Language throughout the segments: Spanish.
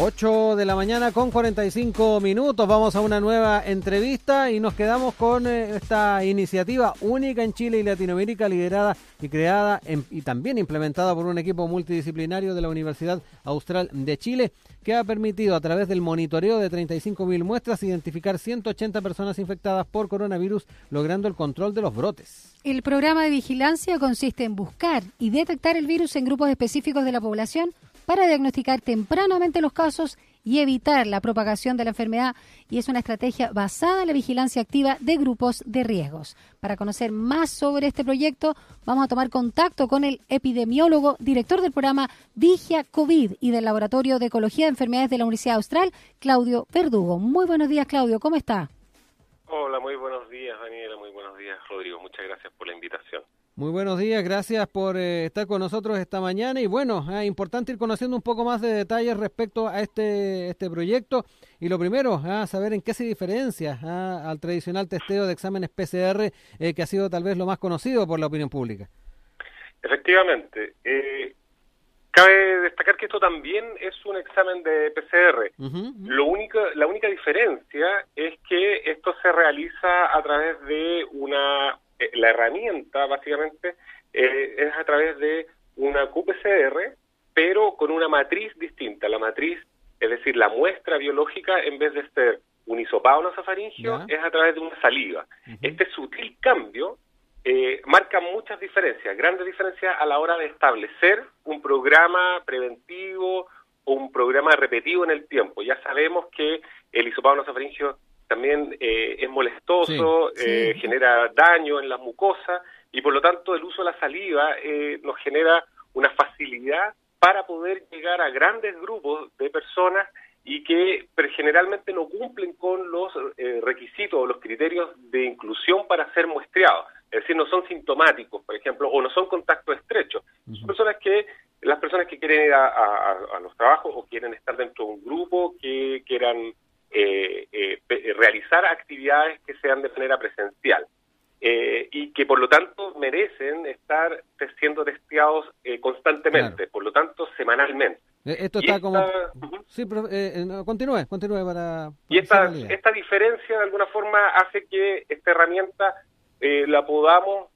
8 de la mañana con 45 minutos. Vamos a una nueva entrevista y nos quedamos con eh, esta iniciativa única en Chile y Latinoamérica, liderada y creada y también implementada por un equipo multidisciplinario de la Universidad Austral de Chile, que ha permitido a través del monitoreo de 35.000 muestras identificar 180 personas infectadas por coronavirus, logrando el control de los brotes. El programa de vigilancia consiste en buscar y detectar el virus en grupos específicos de la población para diagnosticar tempranamente los casos y evitar la propagación de la enfermedad y es una estrategia basada en la vigilancia activa de grupos de riesgos. Para conocer más sobre este proyecto, vamos a tomar contacto con el epidemiólogo, director del programa Vigia COVID y del Laboratorio de Ecología de Enfermedades de la Universidad Austral, Claudio Verdugo. Muy buenos días, Claudio, ¿cómo está? Hola, muy buenos días, Daniela, muy buenos días, Rodrigo. Muchas gracias por la invitación. Muy buenos días, gracias por eh, estar con nosotros esta mañana y bueno, es importante ir conociendo un poco más de detalles respecto a este, este proyecto y lo primero, a saber en qué se diferencia al tradicional testeo de exámenes PCR eh, que ha sido tal vez lo más conocido por la opinión pública. Efectivamente, eh, cabe destacar que esto también es un examen de PCR. Lo único, la única diferencia es que esto se realiza a través de una eh, la herramienta básicamente eh, es a través de una QPCR, pero con una matriz distinta. La matriz, es decir, la muestra biológica, en vez de ser un hisopado nasofaringio, es a través de una saliva. Este sutil cambio eh, marca muchas diferencias, grandes diferencias a la hora de establecer un programa preventivo o un programa repetido en el tiempo. Ya sabemos que el hisopado nasofaringio también eh, es molestoso, eh, genera daño en la mucosa y por lo tanto el uso de la saliva eh, nos genera una facilidad para poder llegar a grandes grupos de personas y que generalmente no cumplen con los requisitos o los criterios de inclusión para ser muestreados. Es decir, no son sintomáticos, por ejemplo, o no son contactos estrechos. Son personas que, las personas que quieren ir a, a, los trabajos o quieren estar dentro de un grupo, que quieran eh, eh, realizar actividades que sean de manera presencial eh, y que por lo tanto merecen estar siendo testeados eh, constantemente, por lo tanto semanalmente. Esto está como... Sí, pero, continúe, continúe para... y esta, esta diferencia de alguna forma hace que esta herramienta la podamos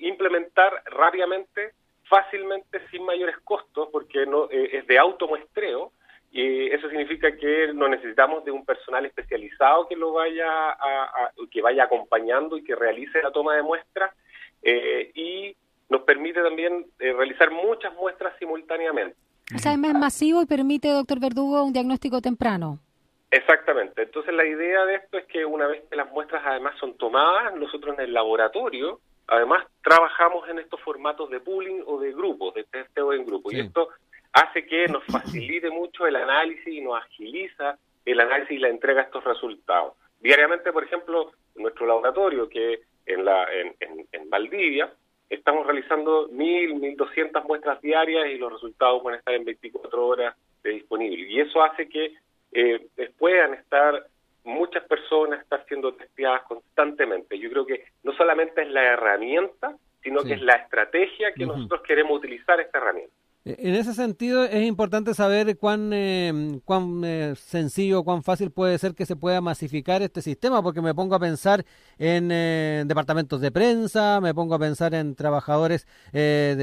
implementar rápidamente, fácilmente, sin mayores costos, porque no es de automuestreo, y eso significa que no necesitamos de un personal especializado que lo vaya a, que vaya acompañando y que realice la toma de muestras eh, y nos permite también eh, realizar muchas muestras simultáneamente. O sea, es más masivo y permite, doctor Verdugo, un diagnóstico temprano. Exactamente. Entonces la idea de esto es que una vez que las muestras además son tomadas, nosotros en el laboratorio, además trabajamos en estos formatos de pooling o de grupos, de testeo en grupo. Y esto hace que nos facilite mucho el análisis y nos agiliza el análisis y la entrega de estos resultados. Diariamente, por ejemplo, en nuestro laboratorio, que en, la, en, en, Valdivia, estamos realizando 1.000, 1.200 muestras diarias y los resultados pueden estar en 24 horas de disponible. Y eso hace que eh, puedan estar muchas personas estar siendo testeadas constantemente. Yo creo que no solamente es la herramienta, sino que es la estrategia que nosotros queremos utilizar esta herramienta. En ese sentido es importante saber cuán, eh, cuán eh, sencillo, cuán fácil puede ser que se pueda masificar este sistema, porque me pongo a pensar en eh, departamentos de prensa, me pongo a pensar en trabajadores de,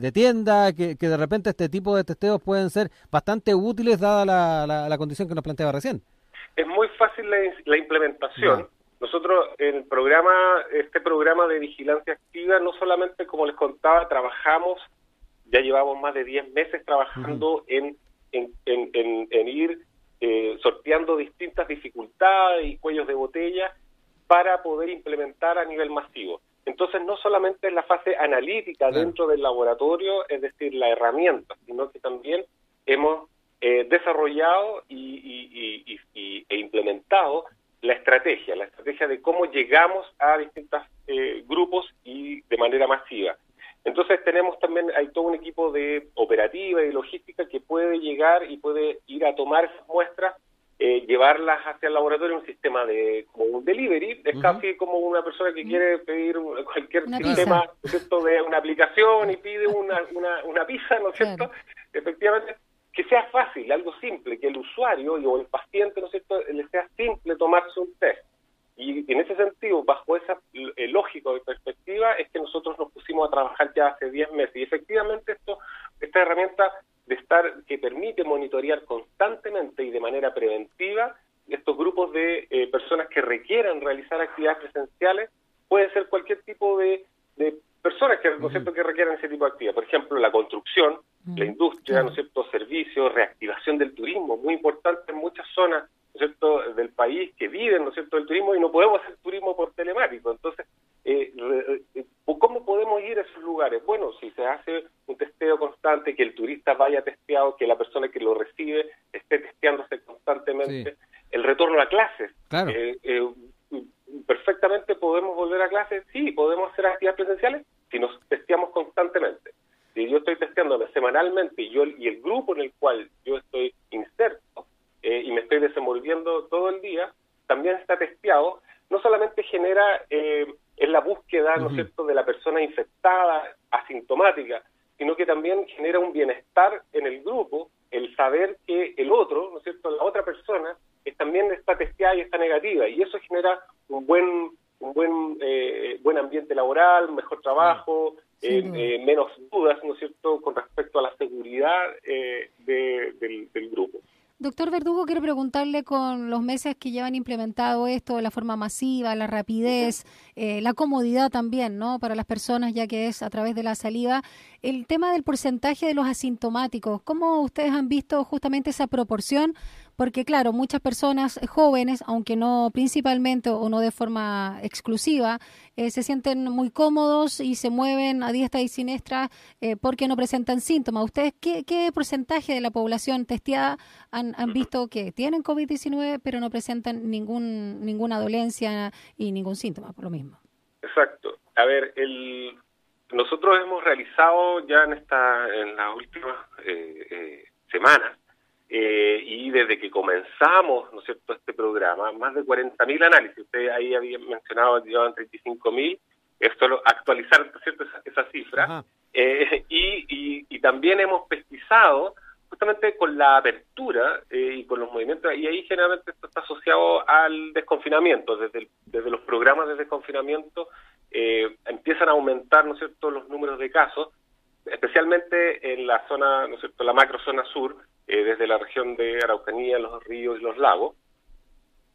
de, tienda, que, de repente este tipo de testeos pueden ser bastante útiles dada la, la, condición que nos planteaba recién. Es muy fácil la, implementación. Nosotros en el programa, este programa de vigilancia activa, no solamente como les contaba, trabajamos ya llevamos más de 10 meses trabajando en, en, en, ir eh, sorteando distintas dificultades y cuellos de botella para poder implementar a nivel masivo. Entonces, no solamente es la fase analítica dentro del laboratorio, es decir, la herramienta, sino que también hemos eh, desarrollado y, e implementado la estrategia, la estrategia de cómo llegamos a distintos eh, grupos y de manera masiva. Entonces tenemos también, hay todo un equipo de operativa y logística que puede llegar y puede ir a tomar esas muestras, eh, llevarlas hacia el laboratorio, un sistema de, como un delivery, es casi como una persona que quiere pedir cualquier sistema de una aplicación y pide una, una, una pizza, ¿no es cierto? Efectivamente, que sea fácil, algo simple, que el usuario o el paciente, ¿no es cierto?, le sea simple tomarse un test. Y en ese sentido, bajo esa eh, lógica de perspectiva, es que nosotros nos pusimos a trabajar ya hace 10 meses. Y efectivamente esto, esta herramienta de estar que permite monitorear constantemente y de manera preventiva estos grupos de eh, personas que requieran realizar actividades presenciales, puede ser cualquier tipo de, personas que, ¿no cierto? que requieran ese tipo de actividad. Por ejemplo, la construcción, la industria, ¿no es cierto? servicios, reactivación del turismo, muy importante en muchas zonas país que viven ¿no cierto? del turismo y no podemos hacer turismo por telemático. Entonces, eh, eh, ¿cómo podemos ir a esos lugares? Bueno, si se hace un testeo constante, que el turista vaya testeado, que la persona que lo recibe esté testeándose constantemente, el retorno a clases. Eh, perfectamente podemos volver a clases, sí, podemos hacer actividades presenciales si nos testeamos constantemente. Si yo estoy testeándome semanalmente y, yo, y el grupo en el cual yo estoy inserto eh, y me estoy desenvolviendo todo el día, también está testeado, no eh, en la búsqueda, ¿no es cierto?, de la persona infectada, asintomática, sino que también genera un bienestar en el grupo, el saber que el otro, ¿no es cierto?, la otra persona, es, también está testeada y está negativa, y eso genera un buen un buen eh, buen ambiente laboral, mejor trabajo, menos dudas, ¿no es cierto?, con respecto a la seguridad grupo. Doctor Verdugo, quiero preguntarle con los meses que llevan implementado esto de la forma masiva, la rapidez, eh, la comodidad también, ¿no? Para las personas, ya que es a través de la saliva, el tema del porcentaje de los asintomáticos, ¿cómo ustedes han visto justamente esa proporción? Porque claro, muchas personas jóvenes, aunque no principalmente o no de forma exclusiva, eh, se sienten muy cómodos y se mueven a diestra y siniestra eh, porque no presentan síntomas. ¿Ustedes qué, porcentaje de la población testeada han, visto que tienen COVID-19 pero no presentan ningún, ninguna dolencia y ningún síntoma por lo mismo? Exacto. A ver, el, nosotros hemos realizado ya en, esta, en las últimas eh, semanas eh, y desde que comenzamos, ¿no es cierto?, este programa, más de 40.000 análisis. Usted ahí había mencionado que llevaban 35.000, esto lo, actualizar, cierto?, esa, cifra. Eh, y, y, también hemos pesquisado justamente con la apertura eh, y con los movimientos, y ahí generalmente esto está asociado al desconfinamiento, desde, desde los programas de desconfinamiento empiezan a aumentar, ¿no es cierto?, los números de casos, especialmente en la zona, ¿no es cierto?, la macro zona sur, eh, desde la región de Araucanía, los ríos y los lagos,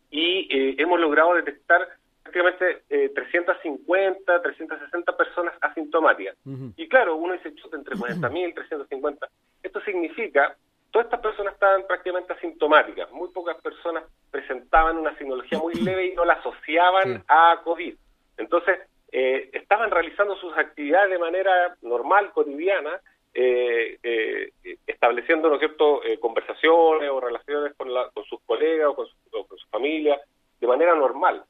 y eh, hemos logrado detectar prácticamente 350, eh, 360 personas asintomáticas. Y claro, uno dice, chuta, entre 40.000, 350. Esto significa, todas estas personas estaban prácticamente asintomáticas, muy pocas personas presentaban una signología muy leve y no la asociaban a COVID. Entonces, estaban realizando sus actividades de manera normal, cotidiana, eh, eh, estableciendo, ¿no es cierto?, eh, conversaciones o relaciones con, con sus colegas o con su, familia de manera normal.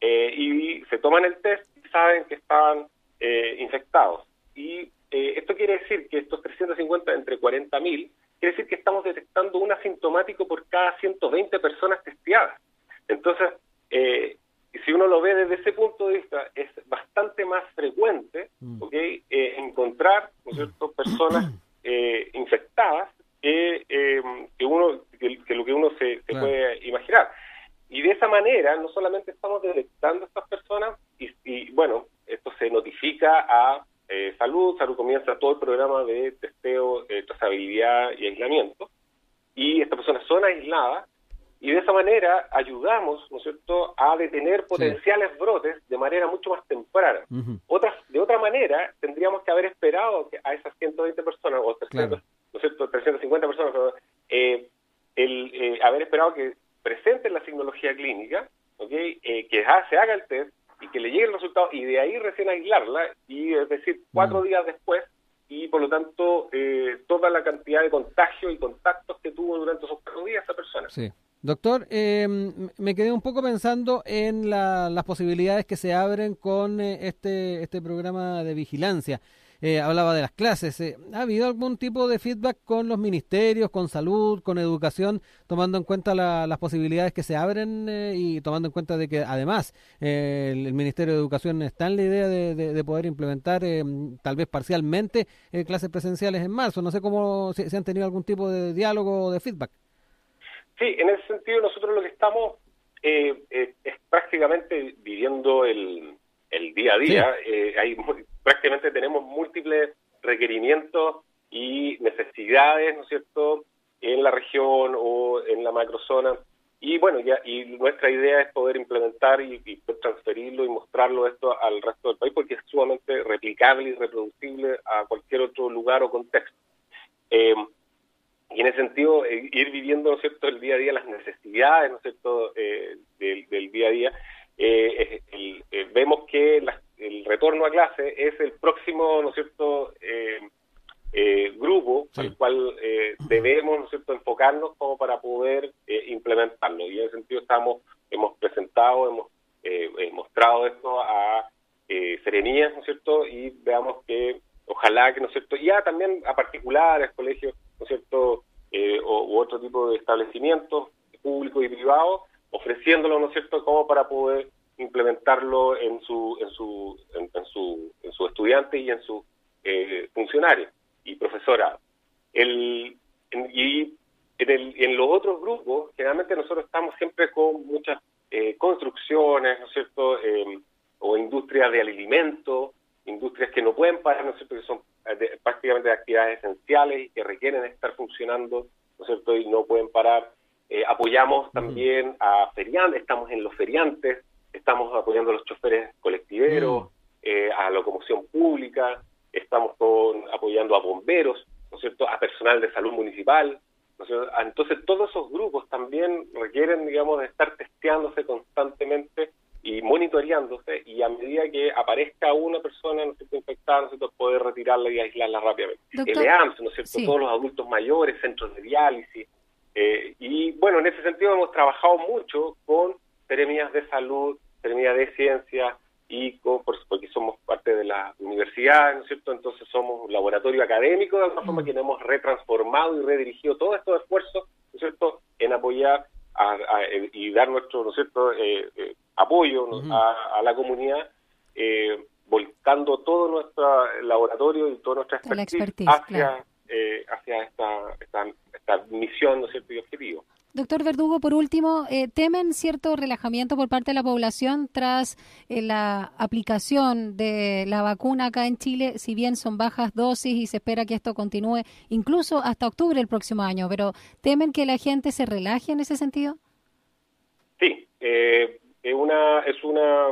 Eh, y se toman el test y saben que estaban infectados. Y esto quiere decir que estos 350 entre 40.000, quiere decir que estamos detectando un asintomático por cada 120 personas testeadas. Entonces, eh, si uno lo ve desde ese punto de vista, es bastante más frecuente mm. ¿okay? Eh, encontrar ¿no personas eh, infectadas que, eh, que, uno, que, lo que uno se, puede imaginar. Y de esa manera, no solamente estamos detectando a estas personas, y, bueno, esto se notifica a salud, salud comienza todo el programa de testeo, trazabilidad y aislamiento, y estas personas son aisladas, y de esa manera ayudamos, ¿no es cierto?, a detener potenciales brotes de manera mucho más temprana. Otras, de otra manera, tendríamos que haber esperado que a esas 120 personas, o 300, ¿no es cierto?, 350 personas, eh, el, eh, haber esperado que presenten la signología clínica, ¿okay? Eh, que se haga el test y que le llegue el resultado y de ahí recién aislarla, y es decir, cuatro días después, y por lo tanto toda la cantidad de contagios y contactos que tuvo durante esos cuatro días esa persona. Sí. Doctor, em, me quedé un poco pensando en las posibilidades que se abren con eh, este, este programa de vigilancia. eh, hablaba de las clases. Eh, ¿Ha habido algún tipo de feedback con los ministerios, con salud, con educación, tomando en cuenta las posibilidades que se abren eh, y tomando en cuenta de que además el, Ministerio de Educación está en la idea de, poder implementar tal vez parcialmente clases presenciales en marzo? No sé cómo si, han tenido algún tipo de diálogo o de feedback. Sí, en ese sentido nosotros lo que estamos es prácticamente viviendo el el día a día, eh, hay prácticamente tenemos múltiples requerimientos y necesidades, ¿no es cierto?, en la región o en la macrozona. Y bueno, ya y nuestra idea es poder implementar y, transferirlo y mostrarlo esto al resto del país porque es sumamente replicable y reproducible a cualquier otro lugar o contexto. Eh, y en ese sentido, eh, ir viviendo, ¿no es cierto?, el día a día, las necesidades, ¿no es cierto?, del, del, día a día, eh, eh, vemos que el retorno a clase es el próximo, ¿no es cierto?, eh, eh grupo al cual debemos, ¿no es cierto?, enfocarnos como para poder implementarlo. Y en ese sentido estamos, hemos presentado, hemos mostrado esto a Serenías, ¿no es cierto?, y veamos que ojalá que, ¿no es cierto?, ya también a particulares, colegios, ¿no es cierto?, u otro tipo de establecimientos públicos y privados, ofreciéndolo, ¿no es cierto?, como para poder implementarlo en su en su en, su en su estudiante y en su eh, funcionario y profesora. El, y en, el, en los otros grupos, generalmente nosotros estamos siempre con muchas eh, construcciones, ¿no es cierto?, em, o industrias de alimento, industrias que no pueden parar, ¿no es cierto?, que son eh, prácticamente actividades esenciales y que requieren estar funcionando, ¿no es cierto?, y no pueden parar. Eh, apoyamos también a feriantes, estamos en los feriantes, estamos apoyando a los choferes colectiveros, eh, a locomoción pública, estamos apoyando a bomberos, ¿no es cierto?, a personal de salud municipal. Entonces, todos esos grupos también requieren, digamos, de estar testeándose constantemente y monitoreándose y a medida que aparezca una persona ¿no es infectada, ¿no cierto? poder retirarla y aislarla rápidamente. El EAMS, ¿no es cierto? Todos los adultos mayores, centros de diálisis. Eh, y bueno, en ese sentido hemos trabajado mucho con seremías de salud, seremías de ciencia y con, porque somos parte de la universidad, ¿no es cierto? Entonces somos un laboratorio académico, de alguna forma, mm. que hemos retransformado y redirigido todos estos esfuerzos, ¿no es cierto?, en apoyar y dar nuestro, ¿no es cierto?, eh, eh, apoyo a, la comunidad, eh, volcando todo nuestro laboratorio y toda nuestra expertise, hacia, hacia esta, esta, esta misión, ¿no es cierto?, y objetivo. Doctor Verdugo, por último, eh, ¿temen cierto relajamiento por parte de la población tras eh, la aplicación de la vacuna acá en Chile? Si bien son bajas dosis y se espera que esto continúe incluso hasta octubre del próximo año, pero ¿temen que la gente se relaje en ese sentido? Sí, eh, es una, es una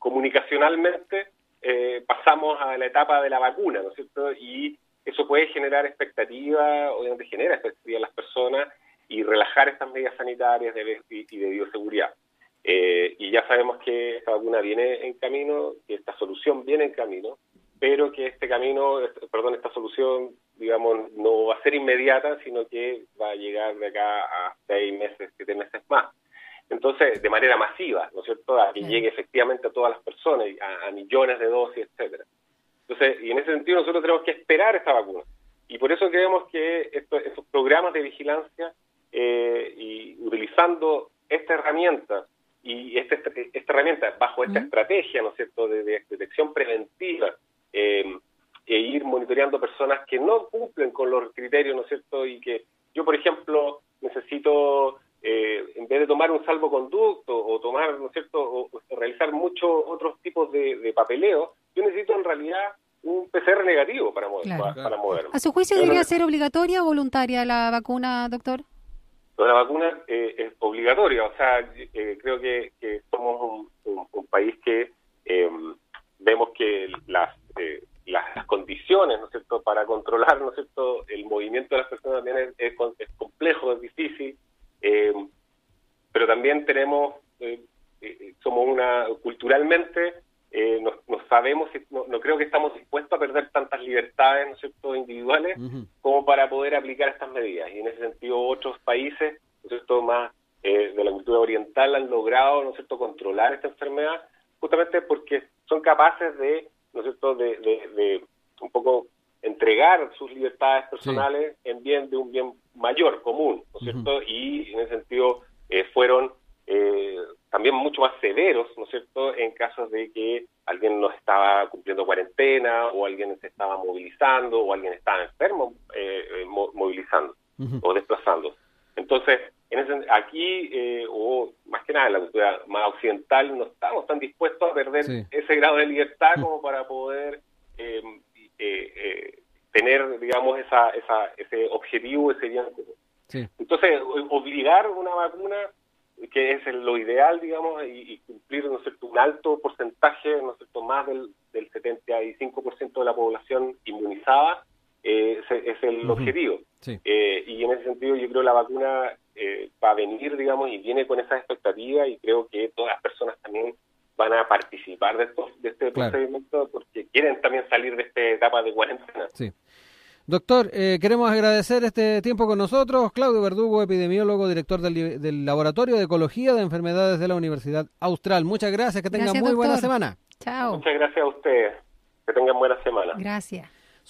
comunicacionalmente pasamos a la etapa de la vacuna, ¿no es cierto? Y eso puede generar expectativa, obviamente genera expectativa en las personas relajar estas medidas sanitarias de, y, de bioseguridad. Eh, y ya sabemos que esta vacuna viene en camino, que esta solución viene en camino, pero que este camino, perdón, esta solución, digamos, no va a ser inmediata, sino que va a llegar de acá a seis meses, siete meses más. Entonces, de manera masiva, ¿no es cierto?, a que llegue efectivamente a todas las personas, a, millones de dosis, etcétera. Entonces, y en ese sentido nosotros tenemos que esperar esta vacuna. Y por eso creemos que estos, estos programas de vigilancia eh, y utilizando esta herramienta y esta, esta herramienta bajo esta estrategia, ¿no es cierto?, de, detección preventiva eh, e ir monitoreando personas que no cumplen con los criterios, ¿no es cierto?, y que yo, por ejemplo, necesito, eh, en vez de tomar un salvoconducto o tomar, ¿no es cierto?, o, realizar muchos otros tipos de, papeleo, yo necesito en realidad un PCR negativo para, mover, para, moverme. ¿A su juicio debería ser obligatoria o voluntaria la vacuna, doctor? La vacuna eh, es obligatoria, o sea, eh, creo que, somos un, país que em, vemos que las, eh, las, condiciones, ¿no es cierto?, para controlar, ¿no es el movimiento de las personas también es, complejo, es difícil, em, pero también tenemos, somos una, culturalmente, eh, no, sabemos, no, no, creo que estamos dispuestos a perder tantas libertades ¿no es cierto? individuales como para poder aplicar estas medidas. Y en ese sentido otros países, ¿no es cierto? más eh, de la cultura oriental han logrado ¿no es cierto? controlar esta enfermedad justamente porque son capaces de, ¿no es cierto? de, un poco entregar sus libertades personales en bien de un bien mayor, común, ¿no es cierto? Y en ese sentido eh, fueron eh, también mucho más severos, ¿no es cierto?, en casos de que alguien no estaba cumpliendo cuarentena o alguien se estaba movilizando o alguien estaba enfermo eh, movilizando o desplazando. Entonces, en aquí, o más que nada en la cultura más occidental, no estamos tan dispuestos a perder ese grado de libertad como para poder tener, digamos, esa, esa, ese objetivo, ese bien Entonces, obligar una vacuna, que es lo ideal, digamos, y, cumplir, ¿no sé, un alto porcentaje, ¿no sé, más del, del 75% de la población inmunizada, eh, es, el objetivo. Eh, y en ese sentido, yo creo que la vacuna eh, va a venir, digamos, y viene con esa expectativa, y creo que todas las personas también van a participar de, de este procedimiento porque quieren también salir de esta etapa de cuarentena. Sí. Doctor, eh, queremos agradecer este tiempo con nosotros. Claudio Verdugo, epidemiólogo, director del, Laboratorio de Ecología de Enfermedades de la Universidad Austral. Muchas gracias, que tengan muy buena semana. Chao. Muchas gracias a ustedes. Que tengan buena semana. Gracias.